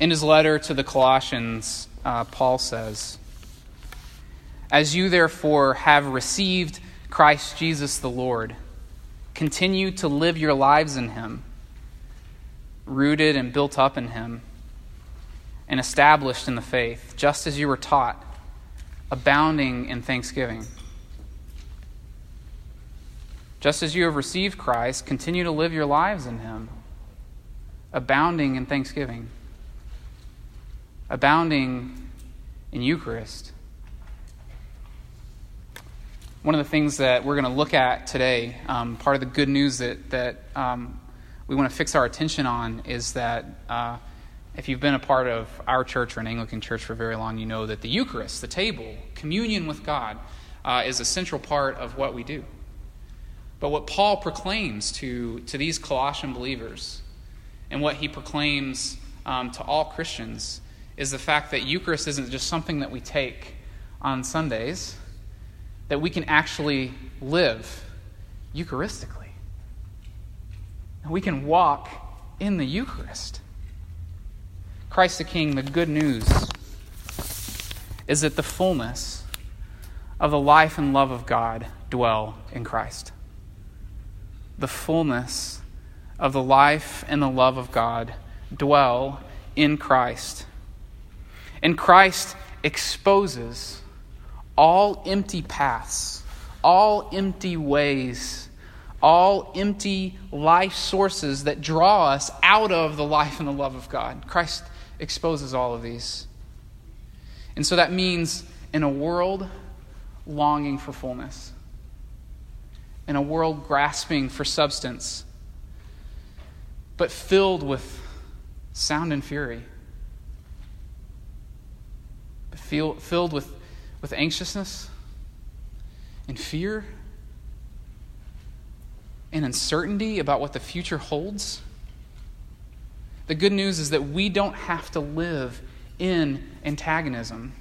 In his letter to the Colossians, uh, Paul says, As you therefore have received Christ Jesus the Lord, continue to live your lives in him, rooted and built up in him, and established in the faith, just as you were taught, abounding in thanksgiving. Just as you have received Christ, continue to live your lives in him, abounding in thanksgiving abounding in Eucharist. One of the things that we're going to look at today, um, part of the good news that, that um, we want to fix our attention on, is that uh, if you've been a part of our church or an Anglican church for very long, you know that the Eucharist, the table, communion with God, uh, is a central part of what we do. But what Paul proclaims to, to these Colossian believers, and what he proclaims um, to all Christians, is the fact that Eucharist isn't just something that we take on Sundays, that we can actually live Eucharistically. We can walk in the Eucharist. Christ the King, the good news is that the fullness of the life and love of God dwell in Christ. The fullness of the life and the love of God dwell in Christ. And Christ exposes all empty paths, all empty ways, all empty life sources that draw us out of the life and the love of God. Christ exposes all of these. And so that means in a world longing for fullness, in a world grasping for substance, but filled with sound and fury feel, filled with, with anxiousness and fear and uncertainty about what the future holds. The good news is that we don't have to live in antagonism.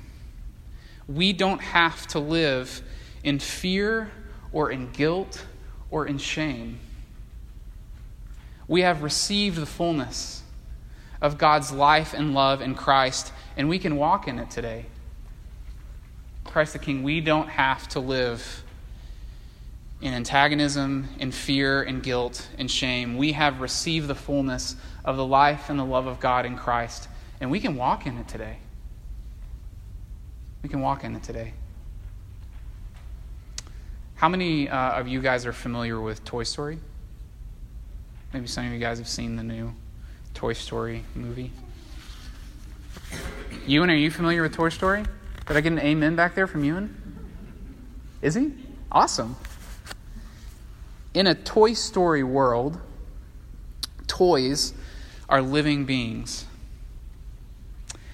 We don't have to live in fear or in guilt or in shame. We have received the fullness of God's life and love in Christ, and we can walk in it today. Christ the King, we don't have to live in antagonism, in fear, in guilt, in shame. We have received the fullness of the life and the love of God in Christ, and we can walk in it today. We can walk in it today. How many uh, of you guys are familiar with Toy Story? Maybe some of you guys have seen the new Toy Story movie. Ewan, are you familiar with Toy Story? Did I get an amen back there from Ewan? Is he? Awesome. In a Toy Story world, toys are living beings,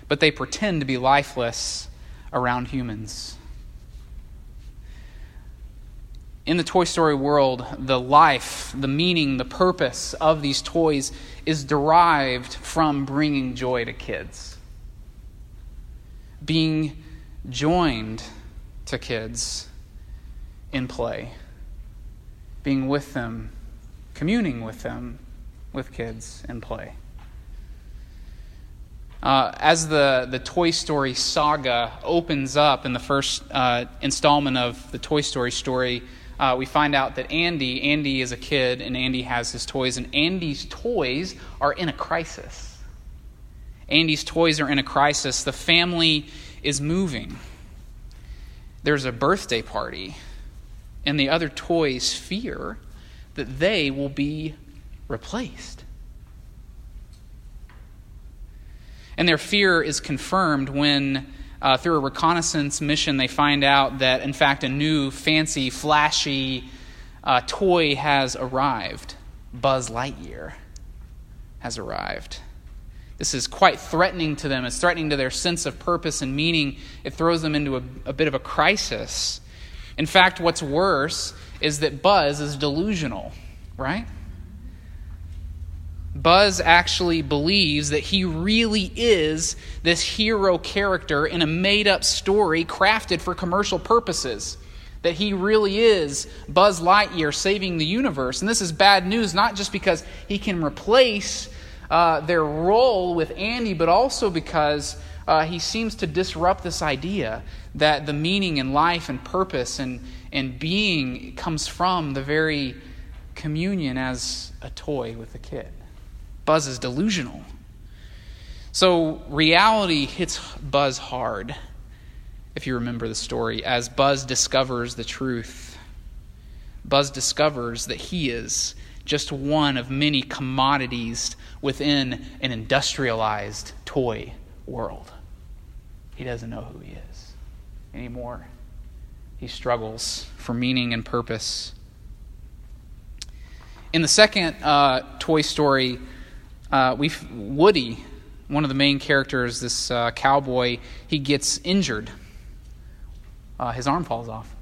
but they pretend to be lifeless around humans. In the Toy Story world, the life, the meaning, the purpose of these toys is derived from bringing joy to kids. Being joined to kids in play, being with them, communing with them, with kids in play. Uh, as the, the Toy Story saga opens up in the first uh, installment of the Toy Story story, uh, we find out that Andy, Andy is a kid, and Andy has his toys, and Andy's toys are in a crisis. Andy's toys are in a crisis. The family is moving. There's a birthday party, and the other toys fear that they will be replaced. And their fear is confirmed when, uh, through a reconnaissance mission, they find out that, in fact, a new, fancy, flashy uh, toy has arrived. Buzz Lightyear has arrived. This is quite threatening to them. It's threatening to their sense of purpose and meaning. It throws them into a, a bit of a crisis. In fact, what's worse is that Buzz is delusional, right? Buzz actually believes that he really is this hero character in a made up story crafted for commercial purposes. That he really is Buzz Lightyear saving the universe. And this is bad news, not just because he can replace uh, their role with Andy, but also because uh, he seems to disrupt this idea that the meaning in life and purpose and, and being comes from the very communion as a toy with a kid. Buzz is delusional. So reality hits Buzz hard, if you remember the story, as Buzz discovers the truth. Buzz discovers that he is just one of many commodities within an industrialized toy world. He doesn't know who he is anymore. He struggles for meaning and purpose. In the second uh, Toy Story, uh, we Woody, one of the main characters, this uh, cowboy, he gets injured. Uh, his arm falls off,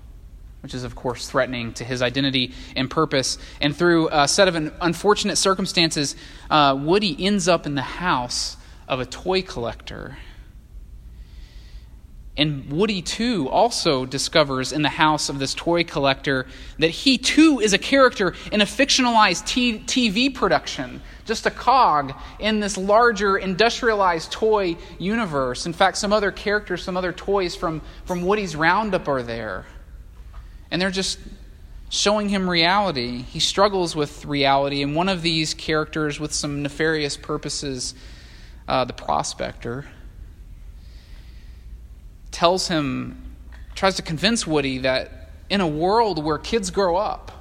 which is, of course, threatening to his identity and purpose. And through a set of unfortunate circumstances, uh, Woody ends up in the house of a toy collector and Woody, too, also discovers in the house of this toy collector that he, too, is a character in a fictionalized t- TV production, just a cog in this larger industrialized toy universe. In fact, some other characters, some other toys from, from Woody's Roundup are there. And they're just showing him reality. He struggles with reality, and one of these characters with some nefarious purposes, uh, the prospector, tells him, tries to convince Woody that in a world where kids grow up,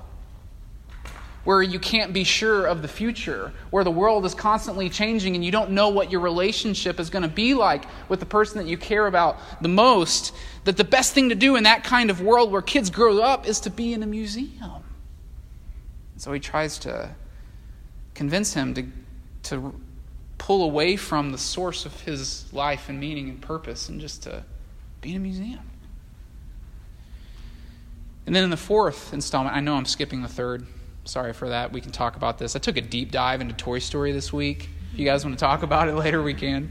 where you can't be sure of the future, where the world is constantly changing and you don't know what your relationship is going to be like with the person that you care about the most, that the best thing to do in that kind of world where kids grow up is to be in a museum. So he tries to convince him to, to pull away from the source of his life and meaning and purpose and just to be in a museum. And then in the fourth installment, I know I'm skipping the third. Sorry for that. We can talk about this. I took a deep dive into Toy Story this week. If you guys want to talk about it later, we can.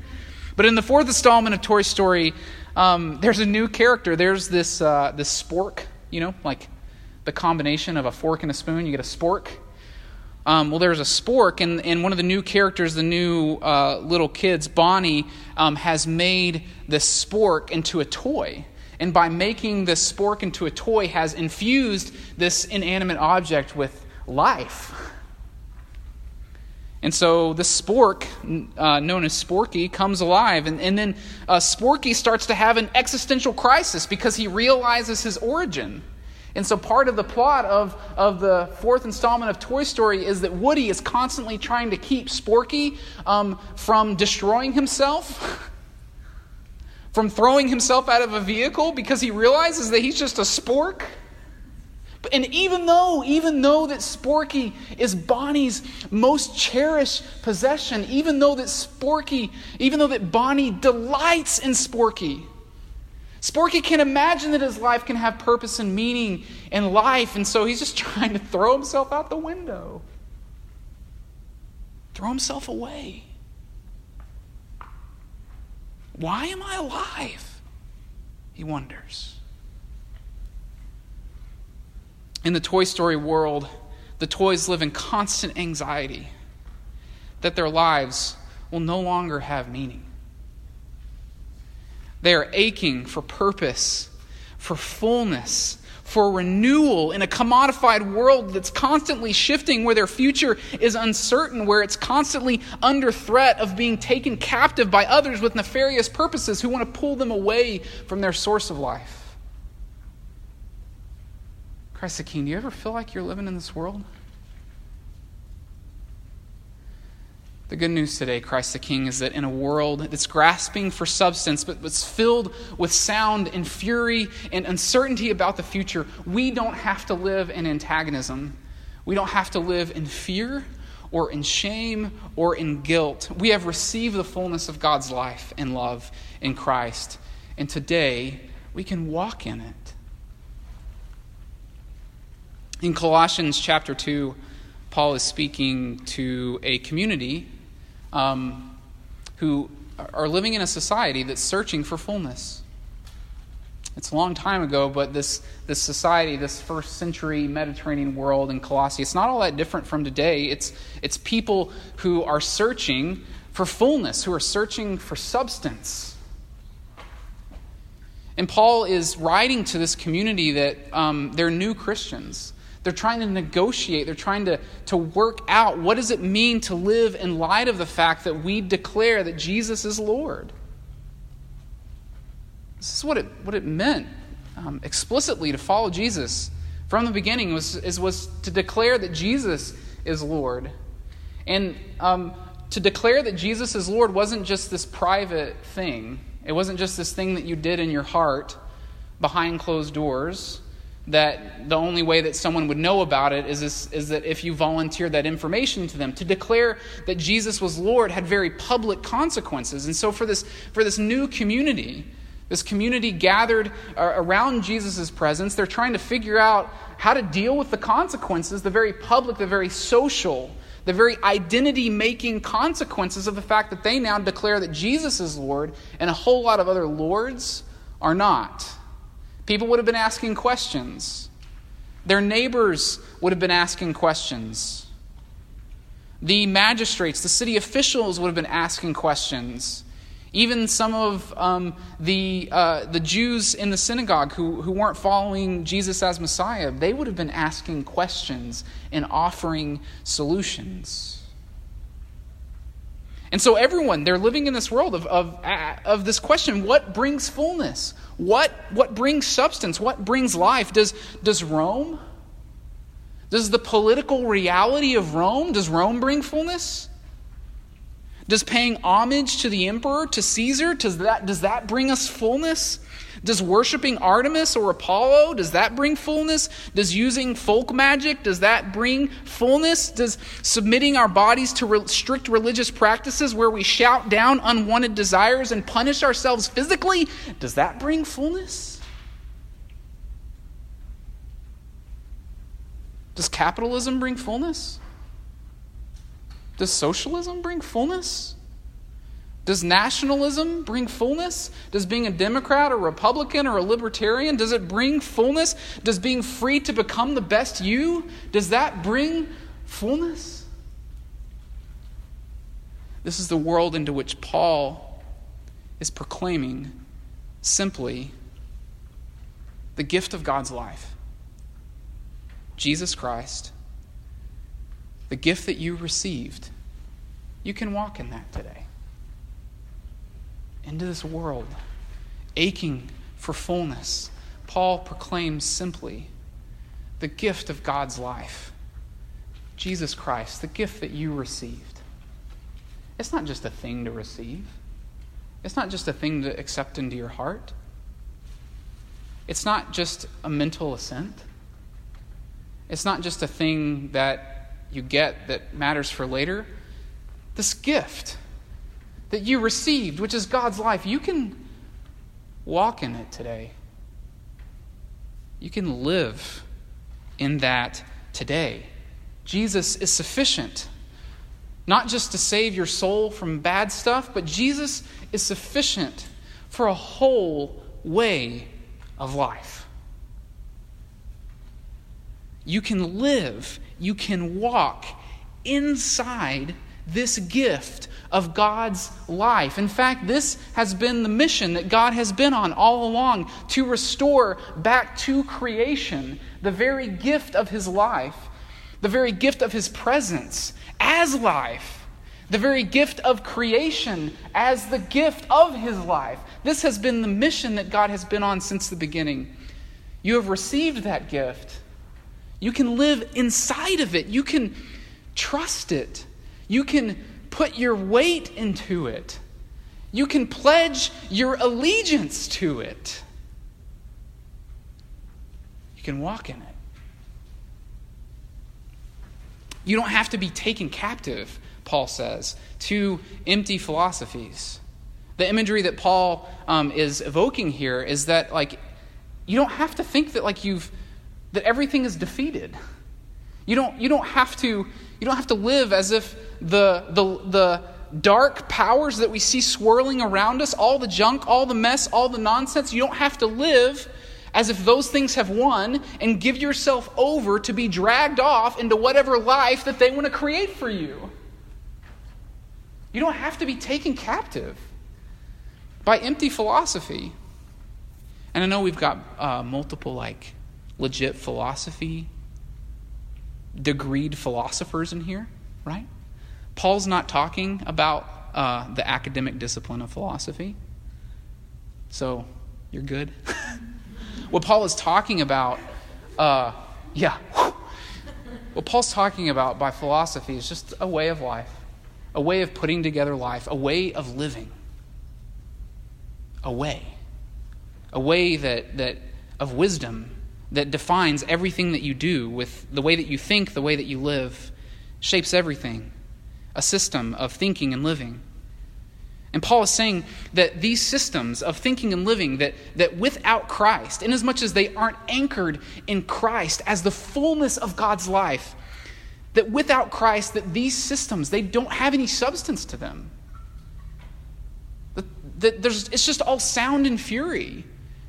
But in the fourth installment of Toy Story, um, there's a new character. There's this uh, this spork, you know, like the combination of a fork and a spoon. You get a spork. Um, well, there's a spork, and, and one of the new characters, the new uh, little kids, Bonnie, um, has made this spork into a toy. And by making this spork into a toy, has infused this inanimate object with life. And so the spork, uh, known as Sporky, comes alive. And, and then uh, Sporky starts to have an existential crisis because he realizes his origin. And so, part of the plot of, of the fourth installment of Toy Story is that Woody is constantly trying to keep Sporky um, from destroying himself, from throwing himself out of a vehicle because he realizes that he's just a spork. And even though, even though that Sporky is Bonnie's most cherished possession, even though that Sporky, even though that Bonnie delights in Sporky, Sporky can imagine that his life can have purpose and meaning in life, and so he's just trying to throw himself out the window. Throw himself away. Why am I alive? He wonders. In the Toy Story world, the toys live in constant anxiety that their lives will no longer have meaning. They are aching for purpose, for fullness, for renewal in a commodified world that's constantly shifting, where their future is uncertain, where it's constantly under threat of being taken captive by others with nefarious purposes who want to pull them away from their source of life. Christ the King, do you ever feel like you're living in this world? The good news today, Christ the King, is that in a world that's grasping for substance, but was filled with sound and fury and uncertainty about the future, we don't have to live in antagonism. We don't have to live in fear or in shame or in guilt. We have received the fullness of God's life and love in Christ. And today, we can walk in it. In Colossians chapter 2, Paul is speaking to a community um, who are living in a society that's searching for fullness. It's a long time ago, but this, this society, this first century Mediterranean world in Colossae, it's not all that different from today. It's, it's people who are searching for fullness, who are searching for substance. And Paul is writing to this community that um, they're new Christians. They're trying to negotiate, they're trying to, to work out what does it mean to live in light of the fact that we declare that Jesus is Lord. This is what it, what it meant um, explicitly to follow Jesus from the beginning was, is, was to declare that Jesus is Lord. And um, to declare that Jesus is Lord wasn't just this private thing. It wasn't just this thing that you did in your heart behind closed doors that the only way that someone would know about it is, is that if you volunteered that information to them. To declare that Jesus was Lord had very public consequences. And so for this, for this new community, this community gathered uh, around Jesus' presence, they're trying to figure out how to deal with the consequences, the very public, the very social, the very identity making consequences of the fact that they now declare that Jesus is Lord and a whole lot of other lords are not. People would have been asking questions, their neighbors would have been asking questions. The magistrates, the city officials would have been asking questions. Even some of um, the, uh, the Jews in the synagogue who, who weren't following Jesus as Messiah, they would have been asking questions and offering solutions. And so, everyone, they're living in this world of, of, of this question what brings fullness? What, what brings substance? What brings life? Does, does Rome? Does the political reality of Rome, does Rome bring fullness? Does paying homage to the emperor, to Caesar, does that, does that bring us fullness? Does worshiping Artemis or Apollo, does that bring fullness? Does using folk magic, does that bring fullness? Does submitting our bodies to re- strict religious practices where we shout down unwanted desires and punish ourselves physically, does that bring fullness? Does capitalism bring fullness? Does socialism bring fullness? Does nationalism bring fullness? Does being a Democrat or Republican or a libertarian, does it bring fullness? Does being free to become the best you, does that bring fullness? This is the world into which Paul is proclaiming simply the gift of God's life. Jesus Christ the gift that you received, you can walk in that today. Into this world, aching for fullness, Paul proclaims simply the gift of God's life Jesus Christ, the gift that you received. It's not just a thing to receive, it's not just a thing to accept into your heart, it's not just a mental assent. It's not just a thing that you get that matters for later, this gift that you received, which is God's life, you can walk in it today. You can live in that today. Jesus is sufficient, not just to save your soul from bad stuff, but Jesus is sufficient for a whole way of life. You can live you can walk inside this gift of God's life. In fact, this has been the mission that God has been on all along to restore back to creation the very gift of His life, the very gift of His presence as life, the very gift of creation as the gift of His life. This has been the mission that God has been on since the beginning. You have received that gift. You can live inside of it. You can trust it. You can put your weight into it. You can pledge your allegiance to it. You can walk in it. You don't have to be taken captive, Paul says, to empty philosophies. The imagery that Paul um, is evoking here is that, like, you don't have to think that, like, you've that everything is defeated. You don't, you don't have to you don't have to live as if the, the, the dark powers that we see swirling around us, all the junk, all the mess, all the nonsense. You don't have to live as if those things have won and give yourself over to be dragged off into whatever life that they want to create for you. You don't have to be taken captive by empty philosophy. And I know we've got uh, multiple, like, legit philosophy, degreed philosophers in here, right? Paul's not talking about uh, the academic discipline of philosophy. So, you're good. what Paul is talking about, uh, yeah, what Paul's talking about by philosophy is just a way of life, a way of putting together life, a way of living. A way. A way that, that of wisdom that defines everything that you do with the way that you think, the way that you live, shapes everything. A system of thinking and living. And Paul is saying that these systems of thinking and living, that, that without Christ, inasmuch as they aren't anchored in Christ as the fullness of God's life, that without Christ, that these systems, they don't have any substance to them. That, that there's, it's just all sound and fury.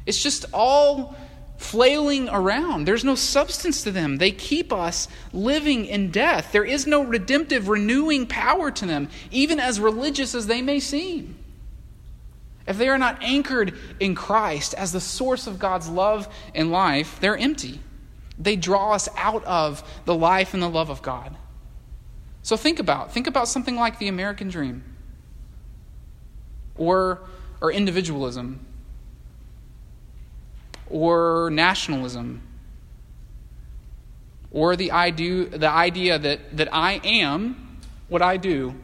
It's just all flailing around. There's no substance to them. They keep us living in death. There is no redemptive, renewing power to them, even as religious as they may seem. If they are not anchored in Christ as the source of God's love and life, they're empty. They draw us out of the life and the love of God. So think about think about something like the American dream or or individualism or nationalism or the idea, the idea that, that I am what I do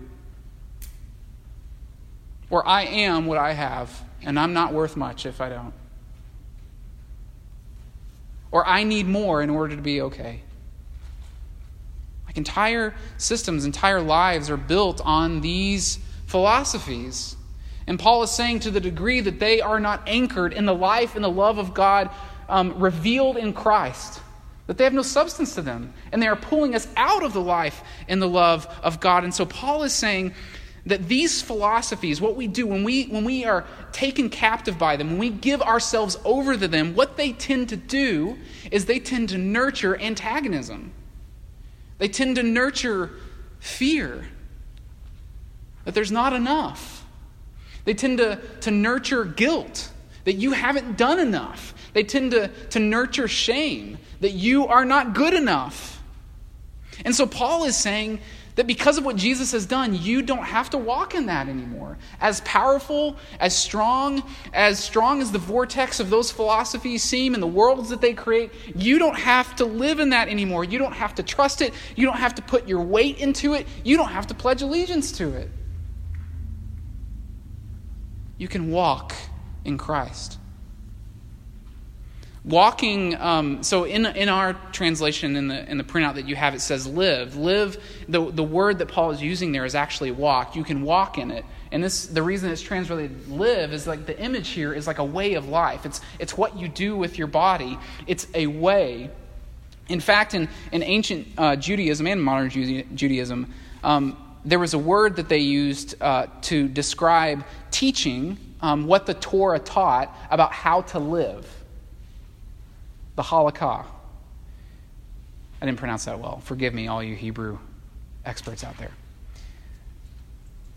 or I am what I have and I'm not worth much if I don't. Or I need more in order to be okay. Like entire systems, entire lives are built on these philosophies. And Paul is saying to the degree that they are not anchored in the life and the love of God um, revealed in Christ, that they have no substance to them. And they are pulling us out of the life and the love of God. And so Paul is saying that these philosophies, what we do when we, when we are taken captive by them, when we give ourselves over to them, what they tend to do is they tend to nurture antagonism. They tend to nurture fear that there's not enough they tend to, to nurture guilt, that you haven't done enough. They tend to, to nurture shame, that you are not good enough. And so Paul is saying that because of what Jesus has done, you don't have to walk in that anymore. As powerful, as strong, as strong as the vortex of those philosophies seem and the worlds that they create, you don't have to live in that anymore. You don't have to trust it. You don't have to put your weight into it. You don't have to pledge allegiance to it you can walk in Christ. Walking, um, so in, in our translation, in the, in the printout that you have, it says live. Live, the, the word that Paul is using there is actually walk. You can walk in it. And this, the reason it's translated live is like the image here is like a way of life. It's, it's what you do with your body, it's a way. In fact, in, in ancient uh, Judaism and modern Judaism, um, there was a word that they used uh, to describe teaching um, what the Torah taught about how to live the halakha. I didn't pronounce that well. Forgive me, all you Hebrew experts out there.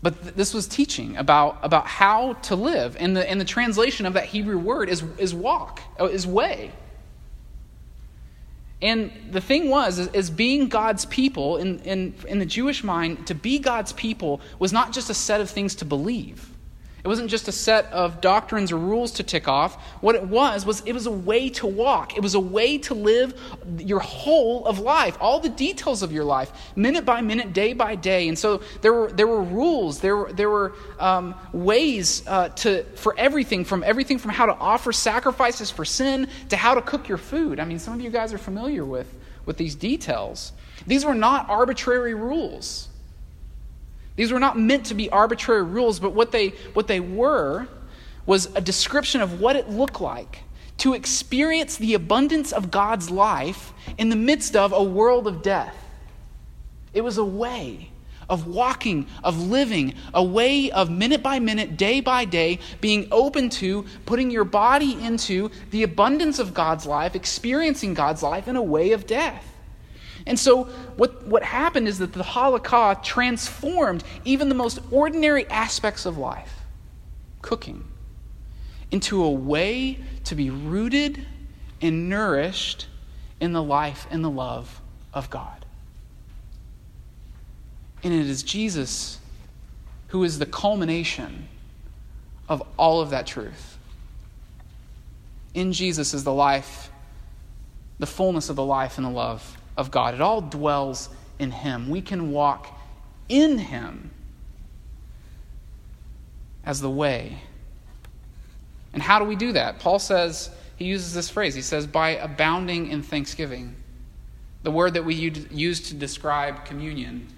But th- this was teaching about, about how to live. And the, and the translation of that Hebrew word is, is walk, uh, is way. And the thing was, is, is, being God's people, in, in, in the Jewish mind, to be God's people was not just a set of things to believe. It wasn't just a set of doctrines or rules to tick off. What it was, was it was a way to walk. It was a way to live your whole of life, all the details of your life, minute by minute, day by day. And so there were, there were rules, there were, there were um, ways uh, to, for everything, from everything from how to offer sacrifices for sin to how to cook your food. I mean, some of you guys are familiar with, with these details. These were not arbitrary rules. These were not meant to be arbitrary rules, but what they, what they were was a description of what it looked like to experience the abundance of God's life in the midst of a world of death. It was a way, of walking, of living, a way of minute by minute, day by day, being open to putting your body into the abundance of God's life, experiencing God's life in a way of death. And so, what, what happened is that the halakha transformed even the most ordinary aspects of life, cooking, into a way to be rooted and nourished in the life and the love of God. And it is Jesus who is the culmination of all of that truth. In Jesus is the life, the fullness of the life and the love of God. It all dwells in Him. We can walk in Him as the way. And how do we do that? Paul says, he uses this phrase. He says, by abounding in thanksgiving. The word that we use to describe communion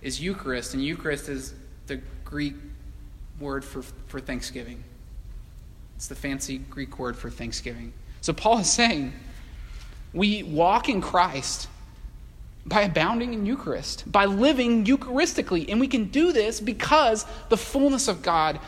is Eucharist, and Eucharist is the Greek word for, for thanksgiving. It's the fancy Greek word for thanksgiving. So Paul is saying, we walk in Christ by abounding in Eucharist, by living Eucharistically. And we can do this because the fullness of God,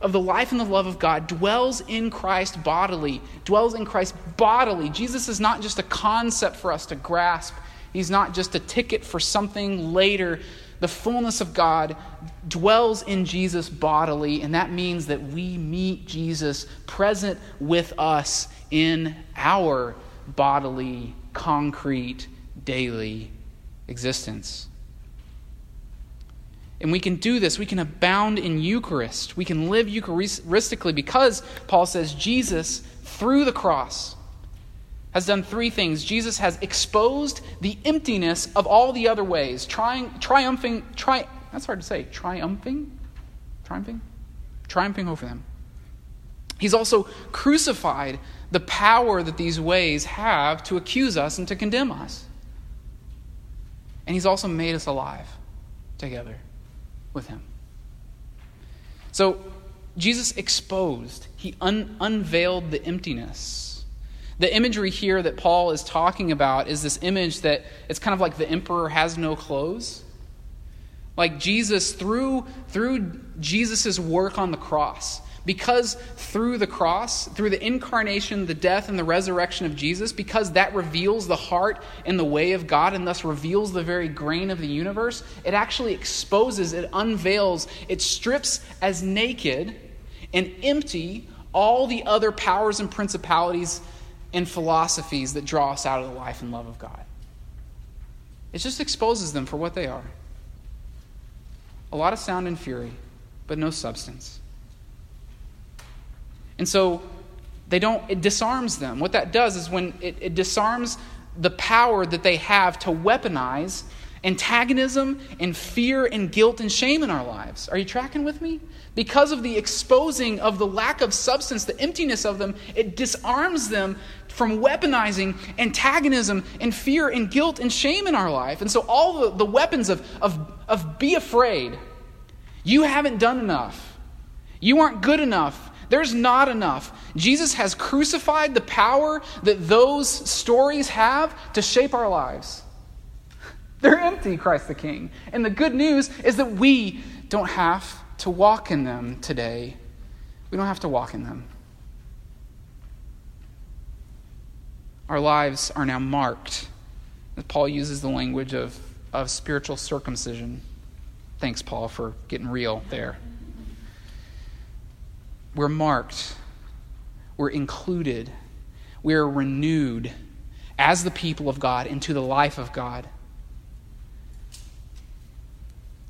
of the life and the love of God, dwells in Christ bodily, dwells in Christ bodily. Jesus is not just a concept for us to grasp, He's not just a ticket for something later. The fullness of God dwells in Jesus bodily, and that means that we meet Jesus present with us in our bodily, concrete, daily existence. And we can do this. We can abound in Eucharist. We can live Eucharistically because, Paul says, Jesus, through the cross, has done three things. Jesus has exposed the emptiness of all the other ways, trying, triumphing, tri- that's hard to say, triumphing? Triumphing? Triumphing over them. He's also crucified the power that these ways have to accuse us and to condemn us. And He's also made us alive together with Him. So, Jesus exposed, He un- unveiled the emptiness. The imagery here that Paul is talking about is this image that it's kind of like the emperor has no clothes. Like Jesus, through, through Jesus' work on the cross, because through the cross, through the incarnation, the death, and the resurrection of Jesus, because that reveals the heart and the way of God and thus reveals the very grain of the universe, it actually exposes, it unveils, it strips as naked and empty all the other powers and principalities and philosophies that draw us out of the life and love of God. It just exposes them for what they are a lot of sound and fury, but no substance. And so they don't, it disarms them. What that does is when it, it disarms the power that they have to weaponize antagonism and fear and guilt and shame in our lives. Are you tracking with me? Because of the exposing of the lack of substance, the emptiness of them, it disarms them from weaponizing antagonism and fear and guilt and shame in our life. And so, all the, the weapons of, of, of be afraid, you haven't done enough, you aren't good enough, there's not enough. Jesus has crucified the power that those stories have to shape our lives. They're empty, Christ the King. And the good news is that we don't have to walk in them today. We don't have to walk in them. Our lives are now marked. Paul uses the language of, of spiritual circumcision. Thanks, Paul, for getting real there. We're marked, we're included, we're renewed as the people of God into the life of God.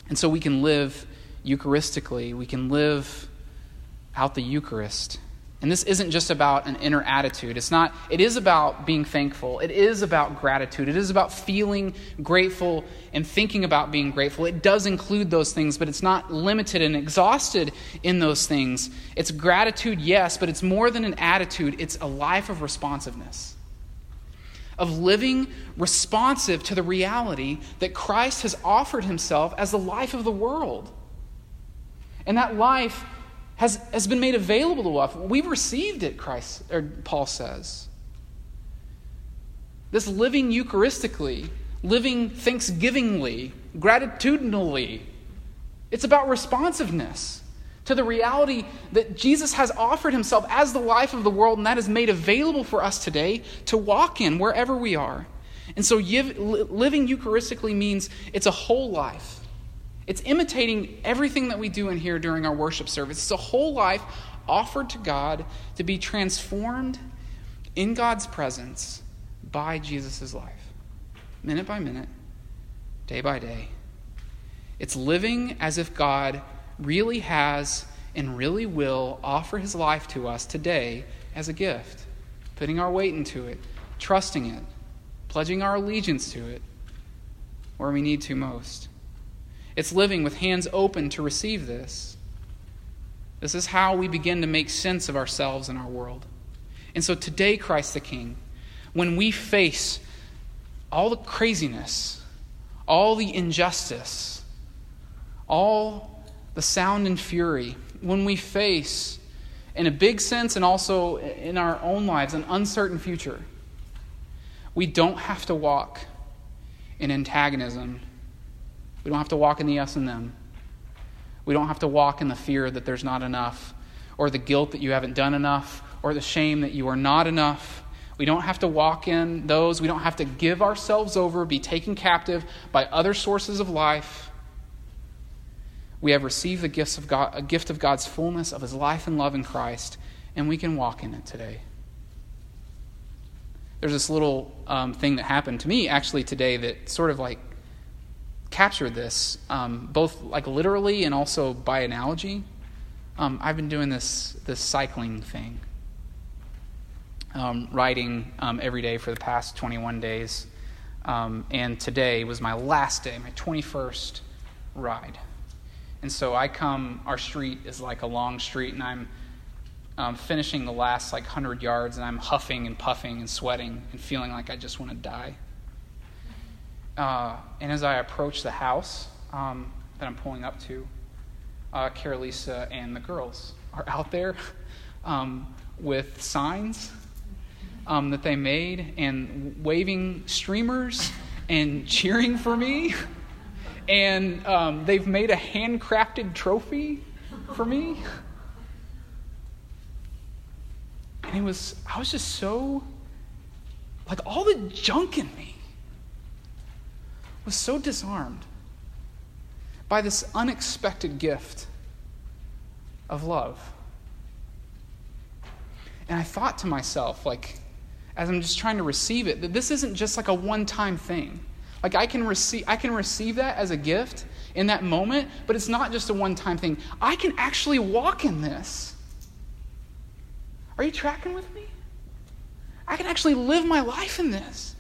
And so we can live Eucharistically, we can live out the Eucharist. And this isn't just about an inner attitude. It's not, it is about being thankful. It is about gratitude. It is about feeling grateful and thinking about being grateful. It does include those things, but it's not limited and exhausted in those things. It's gratitude, yes, but it's more than an attitude, it's a life of responsiveness. Of living responsive to the reality that Christ has offered himself as the life of the world. And that life has, has been made available to us. We've received it, Christ, or Paul says. This living Eucharistically, living thanksgivingly, gratitudinally, It's about responsiveness to the reality that Jesus has offered himself as the life of the world, and that is made available for us today to walk in wherever we are. And so, living Eucharistically means it's a whole life. It's imitating everything that we do in here during our worship service. It's a whole life offered to God to be transformed in God's presence by Jesus' life, minute by minute, day by day. It's living as if God really has and really will offer his life to us today as a gift, putting our weight into it, trusting it, pledging our allegiance to it where we need to most. It's living with hands open to receive this. This is how we begin to make sense of ourselves and our world. And so today, Christ the King, when we face all the craziness, all the injustice, all the sound and fury, when we face, in a big sense and also in our own lives, an uncertain future, we don't have to walk in antagonism. We don't have to walk in the us and them. We don't have to walk in the fear that there's not enough, or the guilt that you haven't done enough, or the shame that you are not enough. We don't have to walk in those. We don't have to give ourselves over, be taken captive by other sources of life. We have received the gifts of God, a gift of God's fullness of His life and love in Christ, and we can walk in it today. There's this little um, thing that happened to me actually today that sort of like captured this, um, both like literally and also by analogy. Um, I've been doing this this cycling thing, um, riding um, every day for the past 21 days, um, and today was my last day, my 21st ride. And so I come. Our street is like a long street, and I'm um, finishing the last like hundred yards, and I'm huffing and puffing and sweating and feeling like I just want to die. Uh, and as I approach the house um, that I'm pulling up to, uh, Carolisa and the girls are out there um, with signs um, that they made and waving streamers and cheering for me. And um, they've made a handcrafted trophy for me. And it was, I was just so, like all the junk in me was so disarmed by this unexpected gift of love. And I thought to myself, like, as I'm just trying to receive it, that this isn't just like a one time thing. Like I can receive I can receive that as a gift in that moment, but it's not just a one time thing. I can actually walk in this. Are you tracking with me? I can actually live my life in this.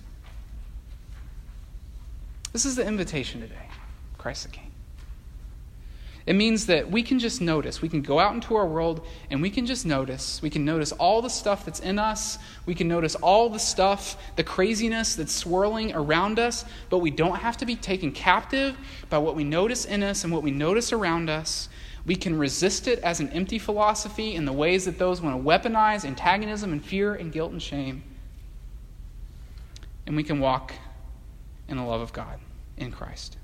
This is the invitation today, Christ the King. It means that we can just notice. We can go out into our world and we can just notice. We can notice all the stuff that's in us. We can notice all the stuff, the craziness that's swirling around us, but we don't have to be taken captive by what we notice in us and what we notice around us. We can resist it as an empty philosophy in the ways that those want to weaponize antagonism and fear and guilt and shame. And we can walk in the love of God in Christ.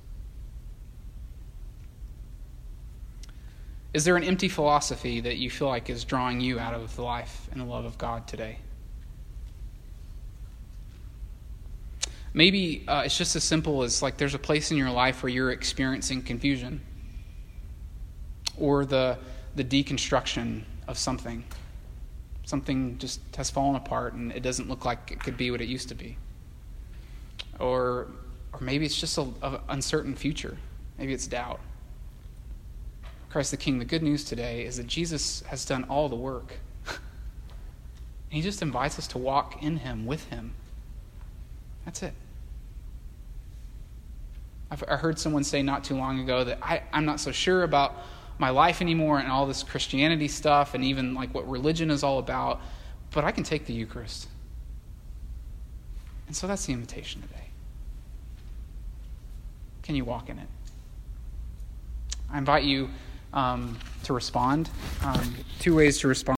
Is there an empty philosophy that you feel like is drawing you out of the life and the love of God today? Maybe uh, it's just as simple as like there's a place in your life where you're experiencing confusion or the, the deconstruction of something. Something just has fallen apart and it doesn't look like it could be what it used to be. Or, or maybe it's just an uncertain future. Maybe it's doubt. Christ the King, the good news today is that Jesus has done all the work. he just invites us to walk in Him, with Him. That's it. I've, I heard someone say not too long ago that I, I'm not so sure about my life anymore and all this Christianity stuff and even like what religion is all about, but I can take the Eucharist. And so that's the invitation today. Can you walk in it? I invite you um, to respond. Um, two ways to respond.